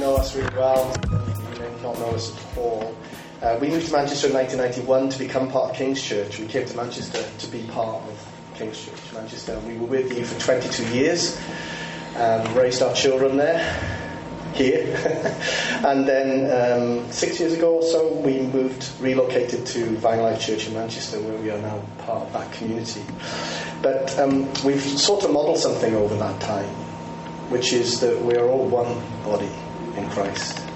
know us really well. You may not know us at all. Uh, we moved to Manchester in 1991 to become part of King's Church. We came to Manchester to be part of King's Church, Manchester. We were with you for 22 years, um, raised our children there, here. and then um, six years ago or so, we moved, relocated to Vine Life Church in Manchester, where we are now part of that community. But um, we've sort of modelled something over that time, which is that we are all one body in Christ.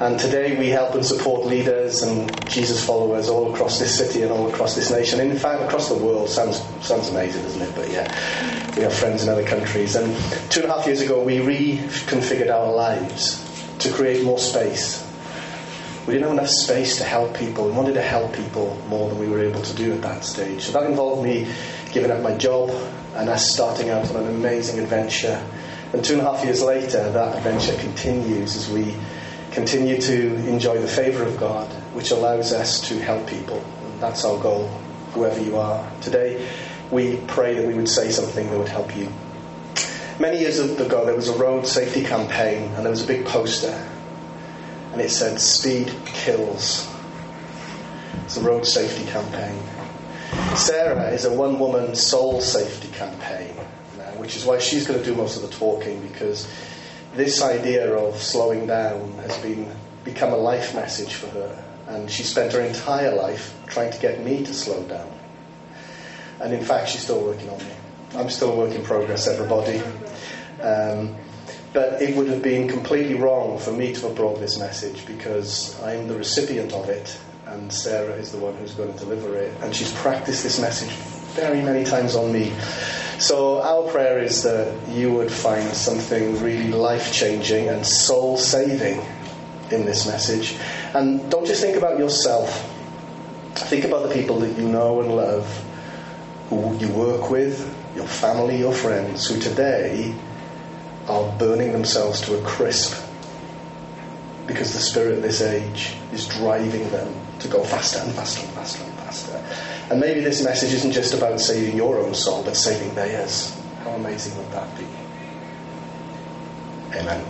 And today we help and support leaders and Jesus followers all across this city and all across this nation. In fact, across the world. Sounds, sounds amazing, doesn't it? But yeah, we have friends in other countries. And two and a half years ago, we reconfigured our lives to create more space. We didn't have enough space to help people. We wanted to help people more than we were able to do at that stage. So that involved me giving up my job and us starting out on an amazing adventure. And two and a half years later, that adventure continues as we continue to enjoy the favour of God, which allows us to help people. And that's our goal, whoever you are. Today, we pray that we would say something that would help you. Many years ago, there was a road safety campaign, and there was a big poster, and it said, Speed kills. It's a road safety campaign. Sarah is a one woman soul safety campaign, which is why she's going to do most of the talking because this idea of slowing down has been become a life message for her, and she spent her entire life trying to get me to slow down. And in fact, she's still working on me. I'm still a work in progress, everybody. Um, but it would have been completely wrong for me to have brought this message because I'm the recipient of it, and Sarah is the one who's going to deliver it. And she's practiced this message very many times on me. So, our prayer is that you would find something really life changing and soul saving in this message. And don't just think about yourself, think about the people that you know and love, who you work with, your family, your friends, who today are burning themselves to a crisp because the spirit of this age is driving them to go faster and faster and faster and faster. And maybe this message isn't just about saving your own soul, but saving theirs. How amazing would that be? Amen.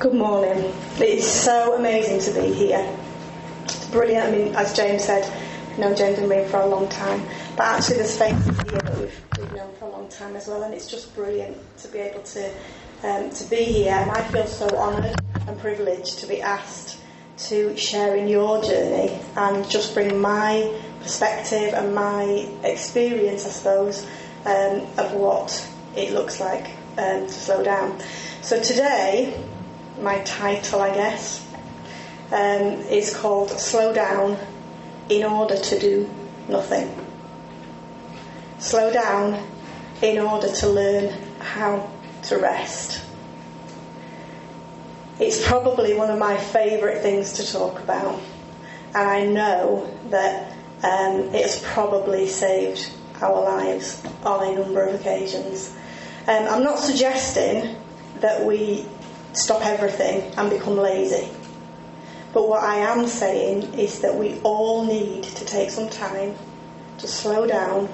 Good morning. It's so amazing to be here. It's brilliant. I mean, as James said, I've known James and me for a long time, but actually there's faces here that we've, we've known for a long time as well, and it's just brilliant to be able to um, to be here, and I feel so honoured and privileged to be asked to share in your journey and just bring my perspective and my experience, I suppose, um, of what it looks like um, to slow down. So today, my title, I guess, um, is called Slow Down in Order to Do Nothing. Slow down in order to learn how to rest. It's probably one of my favourite things to talk about, and I know that um, it has probably saved our lives on a number of occasions. Um, I'm not suggesting that we stop everything and become lazy, but what I am saying is that we all need to take some time to slow down,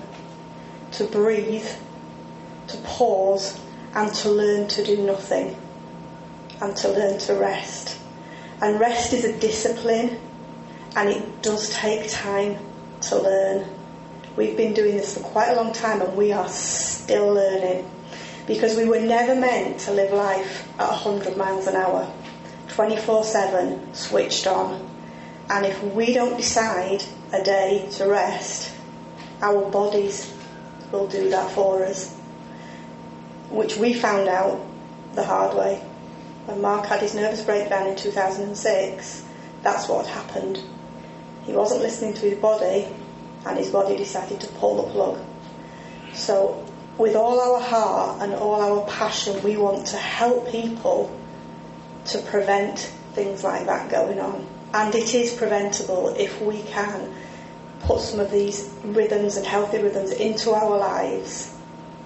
to breathe, to pause, and to learn to do nothing and to learn to rest. And rest is a discipline and it does take time to learn. We've been doing this for quite a long time and we are still learning because we were never meant to live life at 100 miles an hour, 24 7, switched on. And if we don't decide a day to rest, our bodies will do that for us which we found out the hard way. When Mark had his nervous breakdown in 2006, that's what happened. He wasn't listening to his body, and his body decided to pull the plug. So, with all our heart and all our passion, we want to help people to prevent things like that going on. And it is preventable if we can put some of these rhythms and healthy rhythms into our lives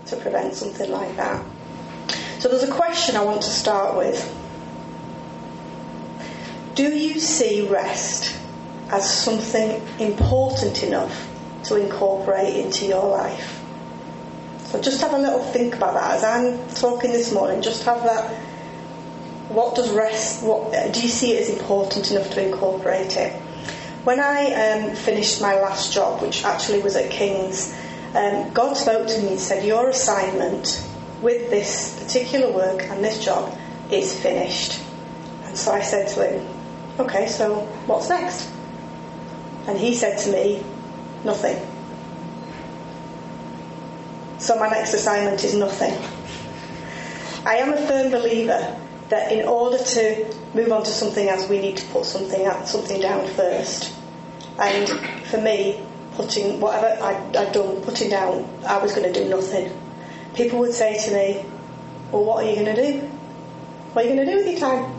to prevent something like that. So there's a question I want to start with. Do you see rest as something important enough to incorporate into your life? So just have a little think about that as I'm talking this morning. Just have that. What does rest? What do you see it as important enough to incorporate it? When I um, finished my last job, which actually was at King's, um, God spoke to me and said, "Your assignment with this particular work and this job is finished." And so I said to him, "Okay, so what's next?" And he said to me, "Nothing." So my next assignment is nothing. I am a firm believer that in order to move on to something else, we need to put something out, something down first. And for me, putting whatever I, I'd done, putting down, I was going to do nothing. People would say to me, "Well, what are you going to do? What are you going to do with your time?"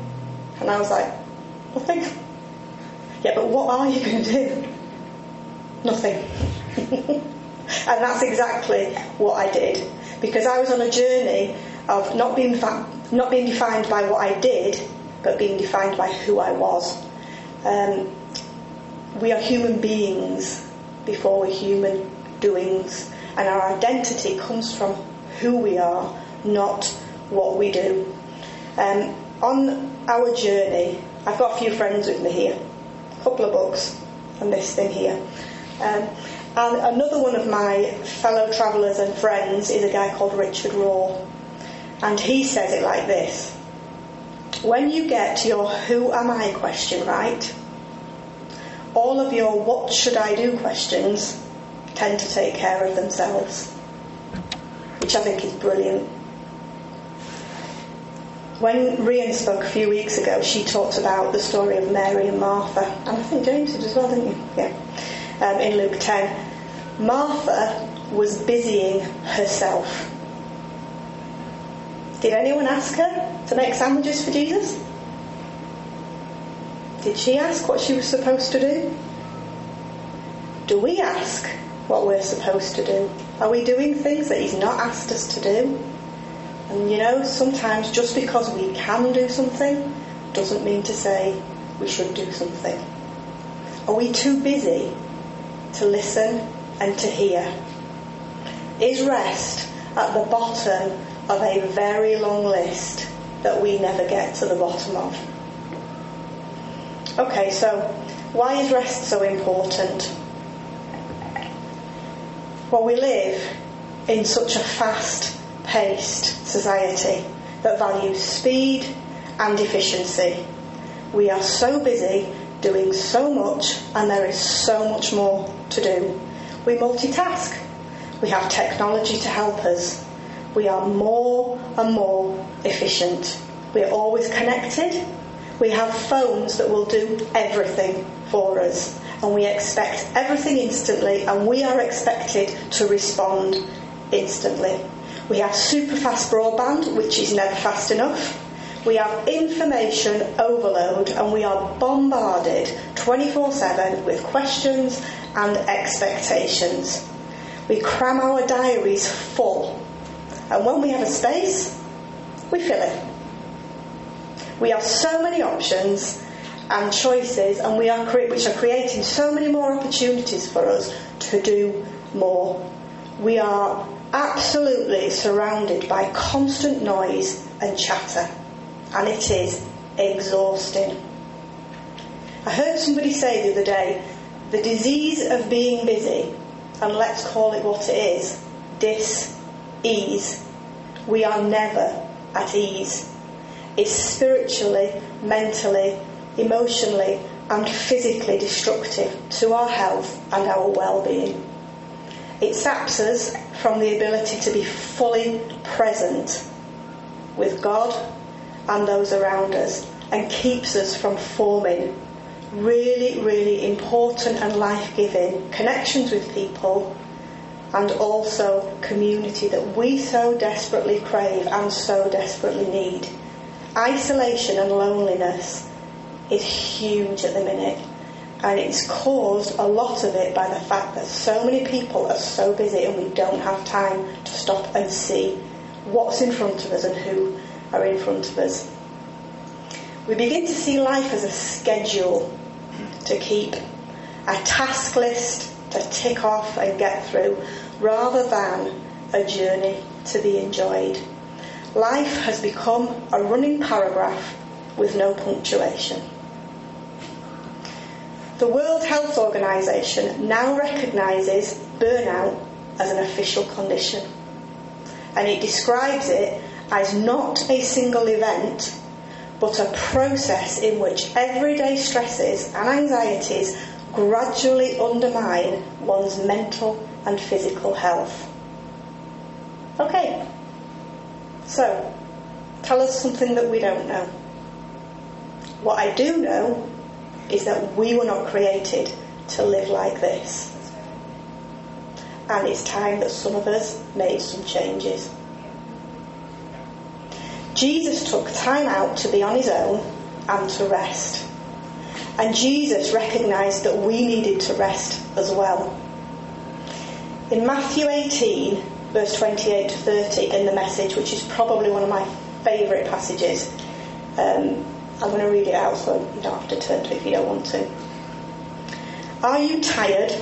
And I was like, "Nothing." Yeah, but what are you going to do? Nothing. and that's exactly what I did because I was on a journey of not being fa- not being defined by what I did, but being defined by who I was. Um, we are human beings before we're human doings, and our identity comes from who we are, not what we do. Um, on our journey, I've got a few friends with me here, a couple of books, and this thing here. Um, and another one of my fellow travellers and friends is a guy called Richard Rohr. And he says it like this When you get your who am I question right, all of your what should I do questions tend to take care of themselves, which I think is brilliant. When Rian spoke a few weeks ago, she talked about the story of Mary and Martha, and I think James did as well, didn't you? Yeah. Um, in Luke 10. Martha was busying herself. Did anyone ask her to make sandwiches for Jesus? Did she ask what she was supposed to do? Do we ask what we're supposed to do? Are we doing things that He's not asked us to do? And you know, sometimes just because we can do something doesn't mean to say we should do something. Are we too busy to listen and to hear? Is rest at the bottom of a very long list that we never get to the bottom of? Okay, so why is rest so important? Well, we live in such a fast paced society that values speed and efficiency. We are so busy doing so much, and there is so much more to do. We multitask. We have technology to help us. We are more and more efficient. We are always connected. We have phones that will do everything for us. And we expect everything instantly, and we are expected to respond instantly. We have super fast broadband, which is never fast enough. We have information overload and we are bombarded 24 7 with questions and expectations. We cram our diaries full, and when we have a space, we fill it. We have so many options and choices, and we are cre- which are creating so many more opportunities for us to do more. We are absolutely surrounded by constant noise and chatter, and it is exhausting. I heard somebody say the other day the disease of being busy, and let's call it what it is dis ease. We are never at ease. Is spiritually, mentally, emotionally, and physically destructive to our health and our well being. It saps us from the ability to be fully present with God and those around us and keeps us from forming really, really important and life giving connections with people and also community that we so desperately crave and so desperately need. Isolation and loneliness is huge at the minute, and it's caused a lot of it by the fact that so many people are so busy and we don't have time to stop and see what's in front of us and who are in front of us. We begin to see life as a schedule to keep, a task list to tick off and get through, rather than a journey to be enjoyed. Life has become a running paragraph with no punctuation. The World Health Organization now recognises burnout as an official condition and it describes it as not a single event but a process in which everyday stresses and anxieties gradually undermine one's mental and physical health. Okay, so tell us something that we don't know. What I do know is that we were not created to live like this. And it's time that some of us made some changes. Jesus took time out to be on his own and to rest. And Jesus recognised that we needed to rest as well. In Matthew 18, verse 28 to 30, in the message, which is probably one of my favourite passages, um, I'm going to read it out so you don't have to turn to it if you don't want to. Are you tired,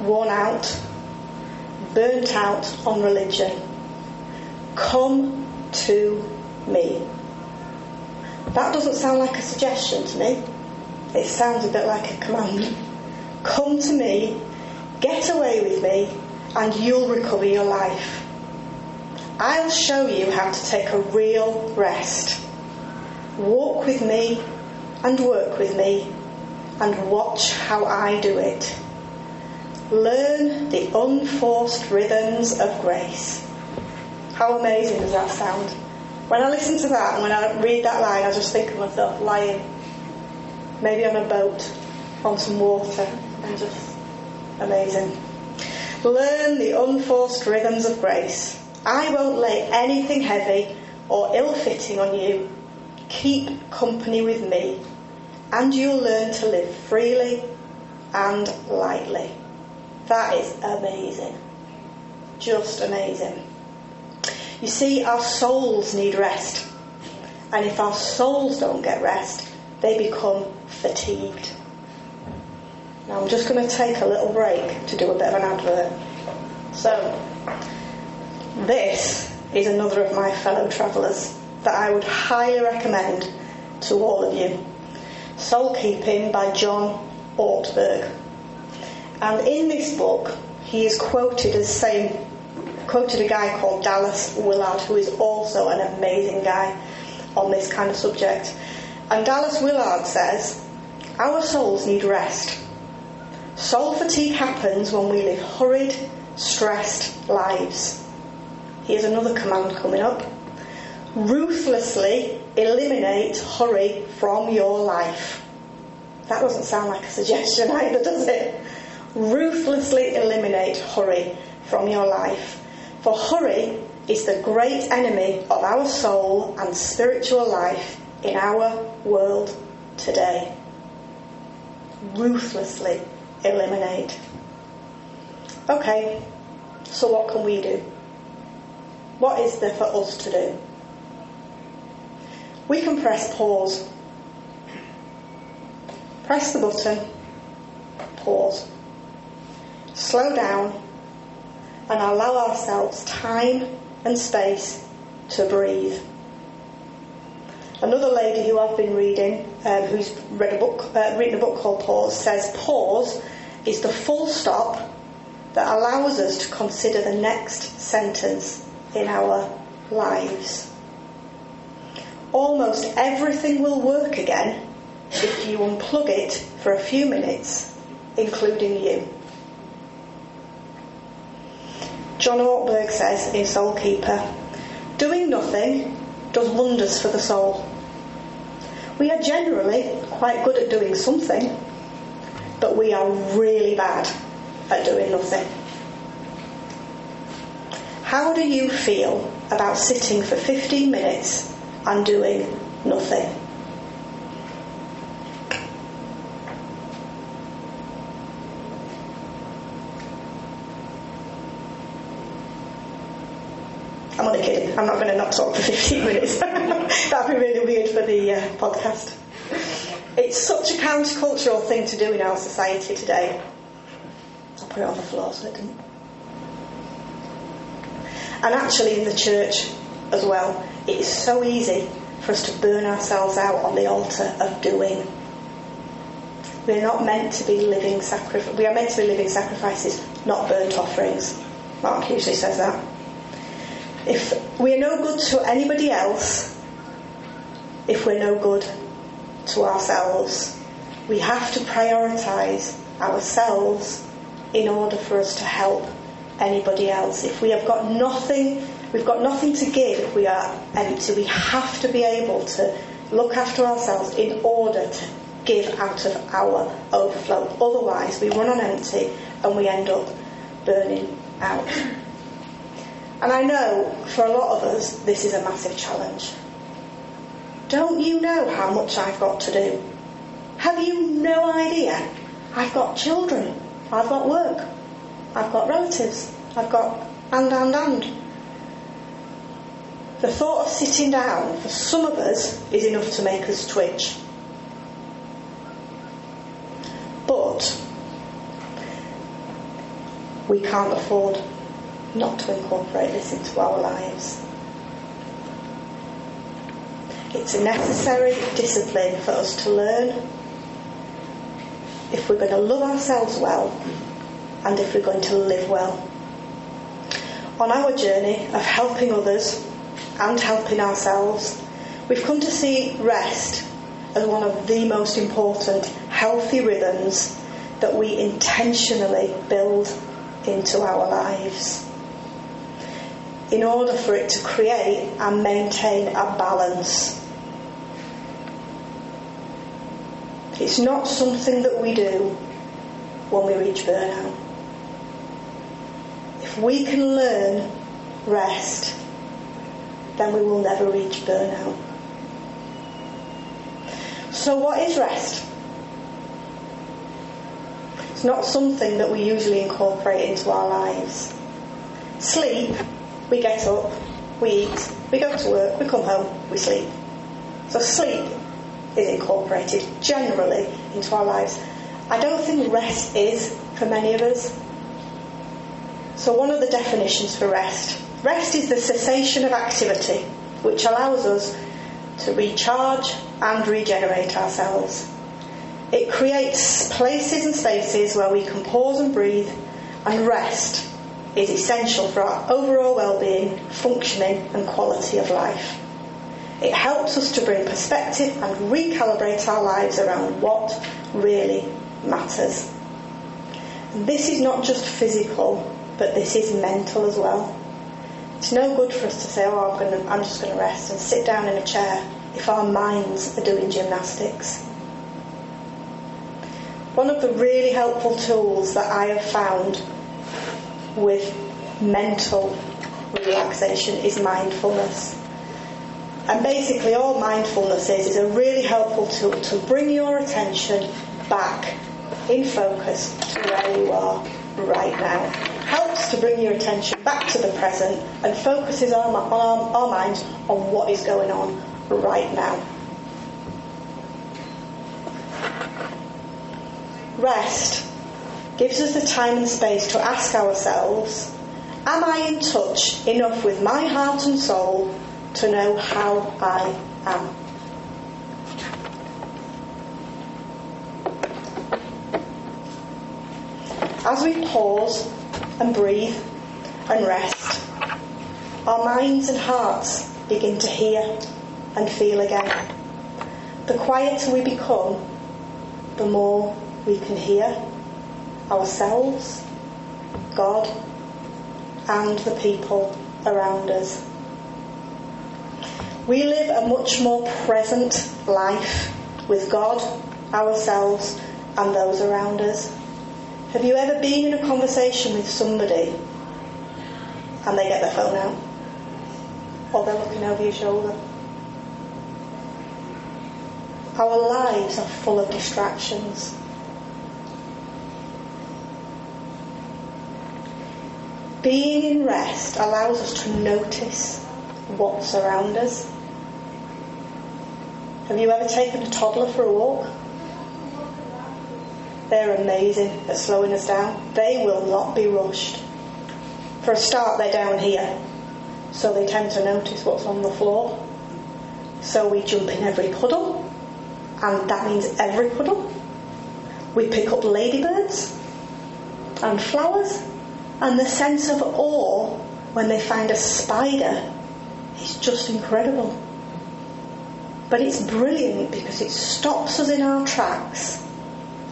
worn out, burnt out on religion? Come to me. That doesn't sound like a suggestion to me. It sounds a bit like a command. Come to me, get away with me, and you'll recover your life. I'll show you how to take a real rest. Walk with me and work with me and watch how I do it. Learn the unforced rhythms of grace. How amazing does that sound? When I listen to that and when I read that line, I just think of myself lying maybe on a boat on some water and just amazing. Learn the unforced rhythms of grace. I won't lay anything heavy or ill fitting on you. Keep company with me, and you'll learn to live freely and lightly. That is amazing. Just amazing. You see, our souls need rest. And if our souls don't get rest, they become fatigued. Now, I'm just going to take a little break to do a bit of an advert. So, this is another of my fellow travellers that I would highly recommend to all of you Soul Keeping by John Ortberg. And in this book, he is quoted as saying quoted a guy called Dallas Willard, who is also an amazing guy on this kind of subject. And Dallas Willard says, Our souls need rest. Soul fatigue happens when we live hurried, stressed lives. Here's another command coming up ruthlessly eliminate hurry from your life. That doesn't sound like a suggestion either, does it? Ruthlessly eliminate hurry from your life. For hurry is the great enemy of our soul and spiritual life in our world today. Ruthlessly eliminate. Okay, so what can we do? What is there for us to do? We can press pause. Press the button, pause. Slow down and allow ourselves time and space to breathe. Another lady who I've been reading, um, who's read a book, uh, written a book called Pause, says pause is the full stop that allows us to consider the next sentence in our lives. Almost everything will work again if you unplug it for a few minutes, including you. John Ortberg says in Soul Keeper, doing nothing does wonders for the soul. We are generally quite good at doing something, but we are really bad at doing nothing. How do you feel about sitting for 15 minutes and doing nothing? I'm only kidding. I'm not going to not talk for 15 minutes. That'd be really weird for the uh, podcast. It's such a countercultural thing to do in our society today. I'll put it on the floor so it didn't. And actually, in the church as well, it is so easy for us to burn ourselves out on the altar of doing. We're not meant to be living sacrifices. We are meant to be living sacrifices, not burnt offerings. Mark usually says that. If we are no good to anybody else, if we're no good to ourselves, we have to prioritise ourselves in order for us to help anybody else. If we have got nothing, we've got nothing to give, we are empty. We have to be able to look after ourselves in order to give out of our overflow. Otherwise, we run on empty and we end up burning out. And I know for a lot of us, this is a massive challenge. Don't you know how much I've got to do? Have you no idea? I've got children, I've got work, I've got relatives, I've got and and and. The thought of sitting down for some of us is enough to make us twitch. But we can't afford not to incorporate this into our lives. It's a necessary discipline for us to learn if we're going to love ourselves well and if we're going to live well. On our journey of helping others and helping ourselves, we've come to see rest as one of the most important healthy rhythms that we intentionally build into our lives in order for it to create and maintain a balance. It's not something that we do when we reach burnout. If we can learn rest, then we will never reach burnout. So, what is rest? It's not something that we usually incorporate into our lives. Sleep we get up, we eat, we go to work, we come home, we sleep. So sleep is incorporated generally into our lives. I don't think rest is for many of us. So, one of the definitions for rest rest is the cessation of activity which allows us to recharge and regenerate ourselves. It creates places and spaces where we can pause and breathe and rest is essential for our overall well-being, functioning and quality of life. It helps us to bring perspective and recalibrate our lives around what really matters. This is not just physical, but this is mental as well. It's no good for us to say, oh, I'm, gonna, I'm just going to rest and sit down in a chair if our minds are doing gymnastics. One of the really helpful tools that I have found with mental relaxation is mindfulness. And basically, all mindfulness is is a really helpful tool to bring your attention back in focus to where you are right now. Helps to bring your attention back to the present and focuses our, our, our minds on what is going on right now. Rest gives us the time and space to ask ourselves Am I in touch enough with my heart and soul to know how I am? As we pause and breathe and rest, our minds and hearts begin to hear and feel again. The quieter we become, the more we can hear ourselves, God, and the people around us. We live a much more present life with God, ourselves, and those around us. Have you ever been in a conversation with somebody and they get their phone out? Or they're looking over your shoulder? Our lives are full of distractions. Being in rest allows us to notice what's around us. Have you ever taken a toddler for a walk? they're amazing at slowing us down. They will not be rushed. For a start, they're down here, so they tend to notice what's on the floor. So we jump in every puddle, and that means every puddle. We pick up ladybirds and flowers, and the sense of awe when they find a spider is just incredible. But it's brilliant because it stops us in our tracks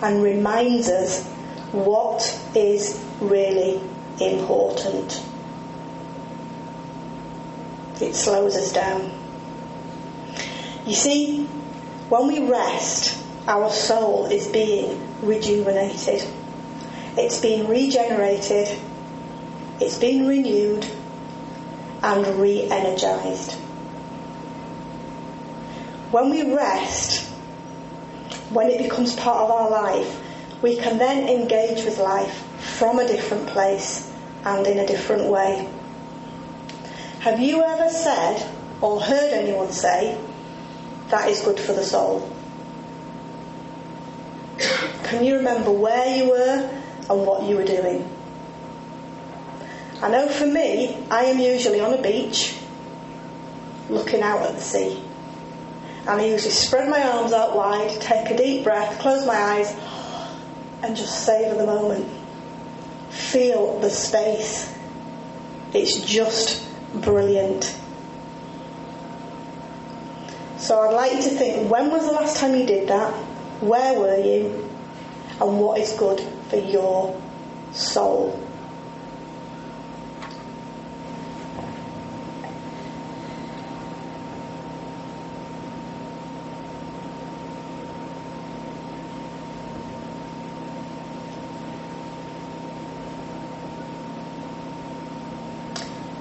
and reminds us what is really important. It slows us down. You see, when we rest, our soul is being rejuvenated. It's being regenerated, it's being renewed and re energized. When we rest, when it becomes part of our life, we can then engage with life from a different place and in a different way. Have you ever said or heard anyone say, that is good for the soul? Can you remember where you were and what you were doing? I know for me, I am usually on a beach looking out at the sea. And I usually spread my arms out wide, take a deep breath, close my eyes, and just savour the moment. Feel the space. It's just brilliant. So I'd like you to think when was the last time you did that? Where were you? And what is good for your soul?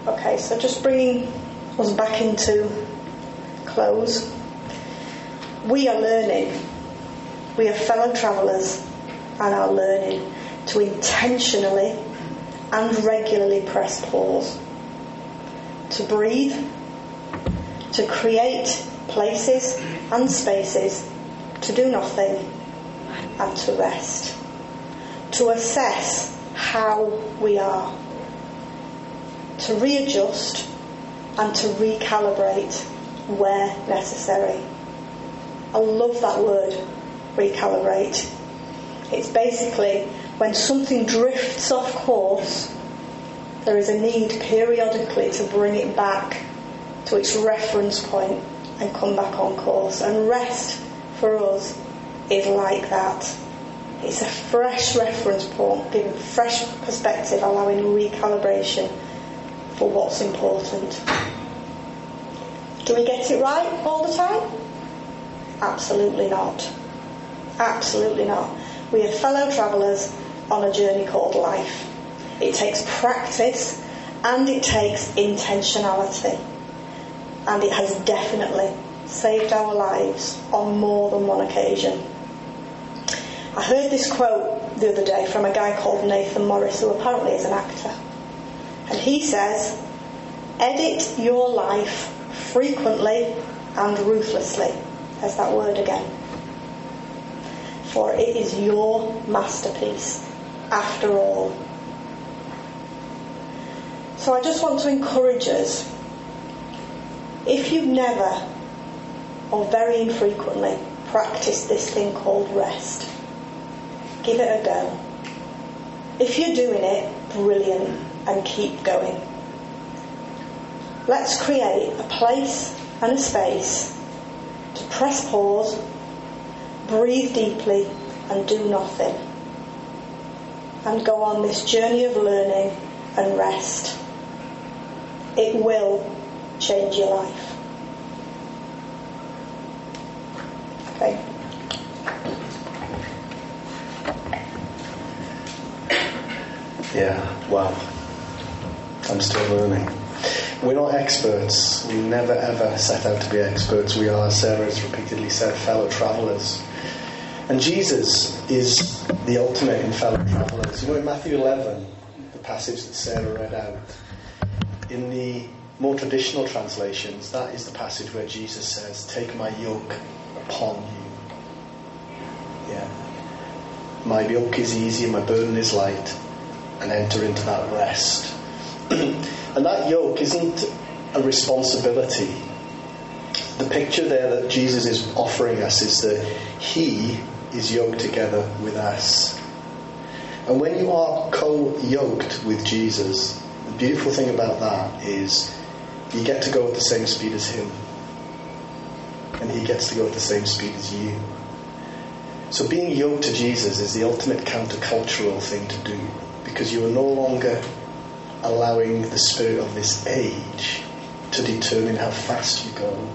Okay, so just bringing us back into close. We are learning. We are fellow travellers and are learning to intentionally and regularly press pause. To breathe, to create places and spaces to do nothing and to rest. To assess how we are to readjust and to recalibrate where necessary. I love that word, recalibrate. It's basically when something drifts off course, there is a need periodically to bring it back to its reference point and come back on course. And rest for us is like that. It's a fresh reference point, giving fresh perspective, allowing recalibration for what's important. Do we get it right all the time? Absolutely not. Absolutely not. We are fellow travellers on a journey called life. It takes practice and it takes intentionality. And it has definitely saved our lives on more than one occasion. I heard this quote the other day from a guy called Nathan Morris, who apparently is an actor. And he says, edit your life frequently and ruthlessly. There's that word again. For it is your masterpiece, after all. So I just want to encourage us if you've never or very infrequently practiced this thing called rest, give it a go. If you're doing it, brilliant and keep going. Let's create a place and a space to press pause, breathe deeply, and do nothing. And go on this journey of learning and rest. It will change your life. Okay. Yeah, wow. I'm still learning. We're not experts. We never ever set out to be experts. We are, as Sarah has repeatedly said, fellow travellers. And Jesus is the ultimate in fellow travellers. You know, in Matthew 11, the passage that Sarah read out, in the more traditional translations, that is the passage where Jesus says, Take my yoke upon you. Yeah. my yoke is easy my burden is light, and enter into that rest. and that yoke isn't a responsibility. The picture there that Jesus is offering us is that He is yoked together with us. And when you are co yoked with Jesus, the beautiful thing about that is you get to go at the same speed as Him, and He gets to go at the same speed as you. So being yoked to Jesus is the ultimate countercultural thing to do because you are no longer allowing the spirit of this age to determine how fast you go.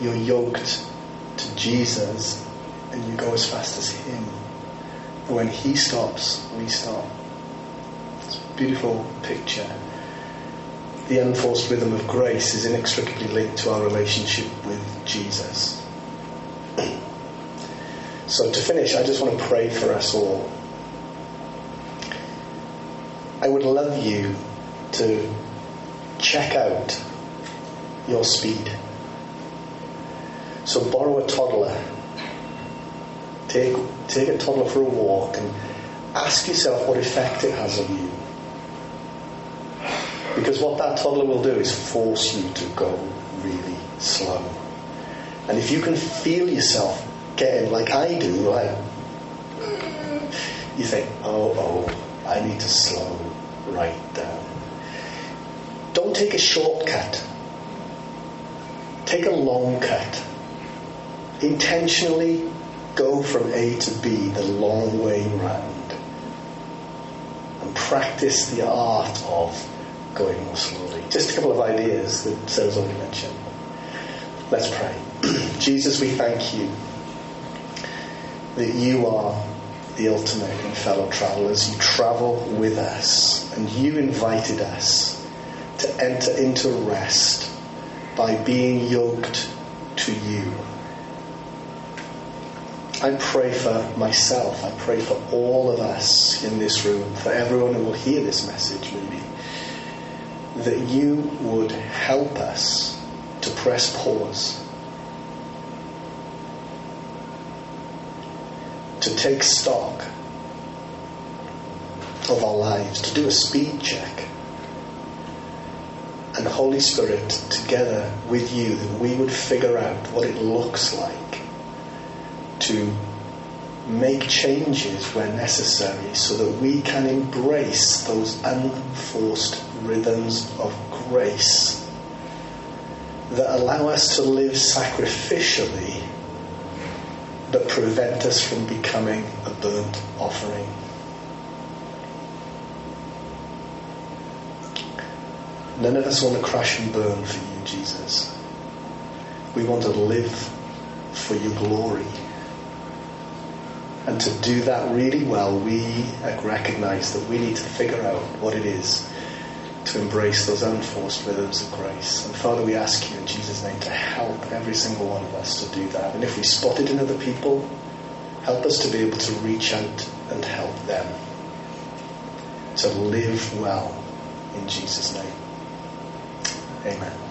You're yoked to Jesus and you go as fast as Him. And when He stops, we stop. It's a beautiful picture. The unforced rhythm of grace is inextricably linked to our relationship with Jesus. So, to finish, I just want to pray for us all. I would love you to check out your speed. So, borrow a toddler, take, take a toddler for a walk, and ask yourself what effect it has on you. Because what that toddler will do is force you to go really slow. And if you can feel yourself getting like I do, like you think, oh, oh, I need to slow right down. Don't take a shortcut. Take a long cut. Intentionally go from A to B the long way round. And practice the art of going more slowly. Just a couple of ideas that Sarah's already mentioned. Let's pray. Jesus, we thank you that you are the ultimate in fellow travelers. You travel with us, and you invited us to enter into rest by being yoked to you. I pray for myself, I pray for all of us in this room, for everyone who will hear this message, maybe, that you would help us to press pause to take stock of our lives, to do a speed check. And Holy Spirit, together with you, that we would figure out what it looks like to make changes where necessary so that we can embrace those unforced rhythms of grace that allow us to live sacrificially that prevent us from becoming a burnt offering. None of us want to crash and burn for you, Jesus. We want to live for your glory. And to do that really well, we recognize that we need to figure out what it is to embrace those unforced rhythms of grace. And Father, we ask you in Jesus' name to help every single one of us to do that. And if we spot it in other people, help us to be able to reach out and help them to live well in Jesus' name. Amen.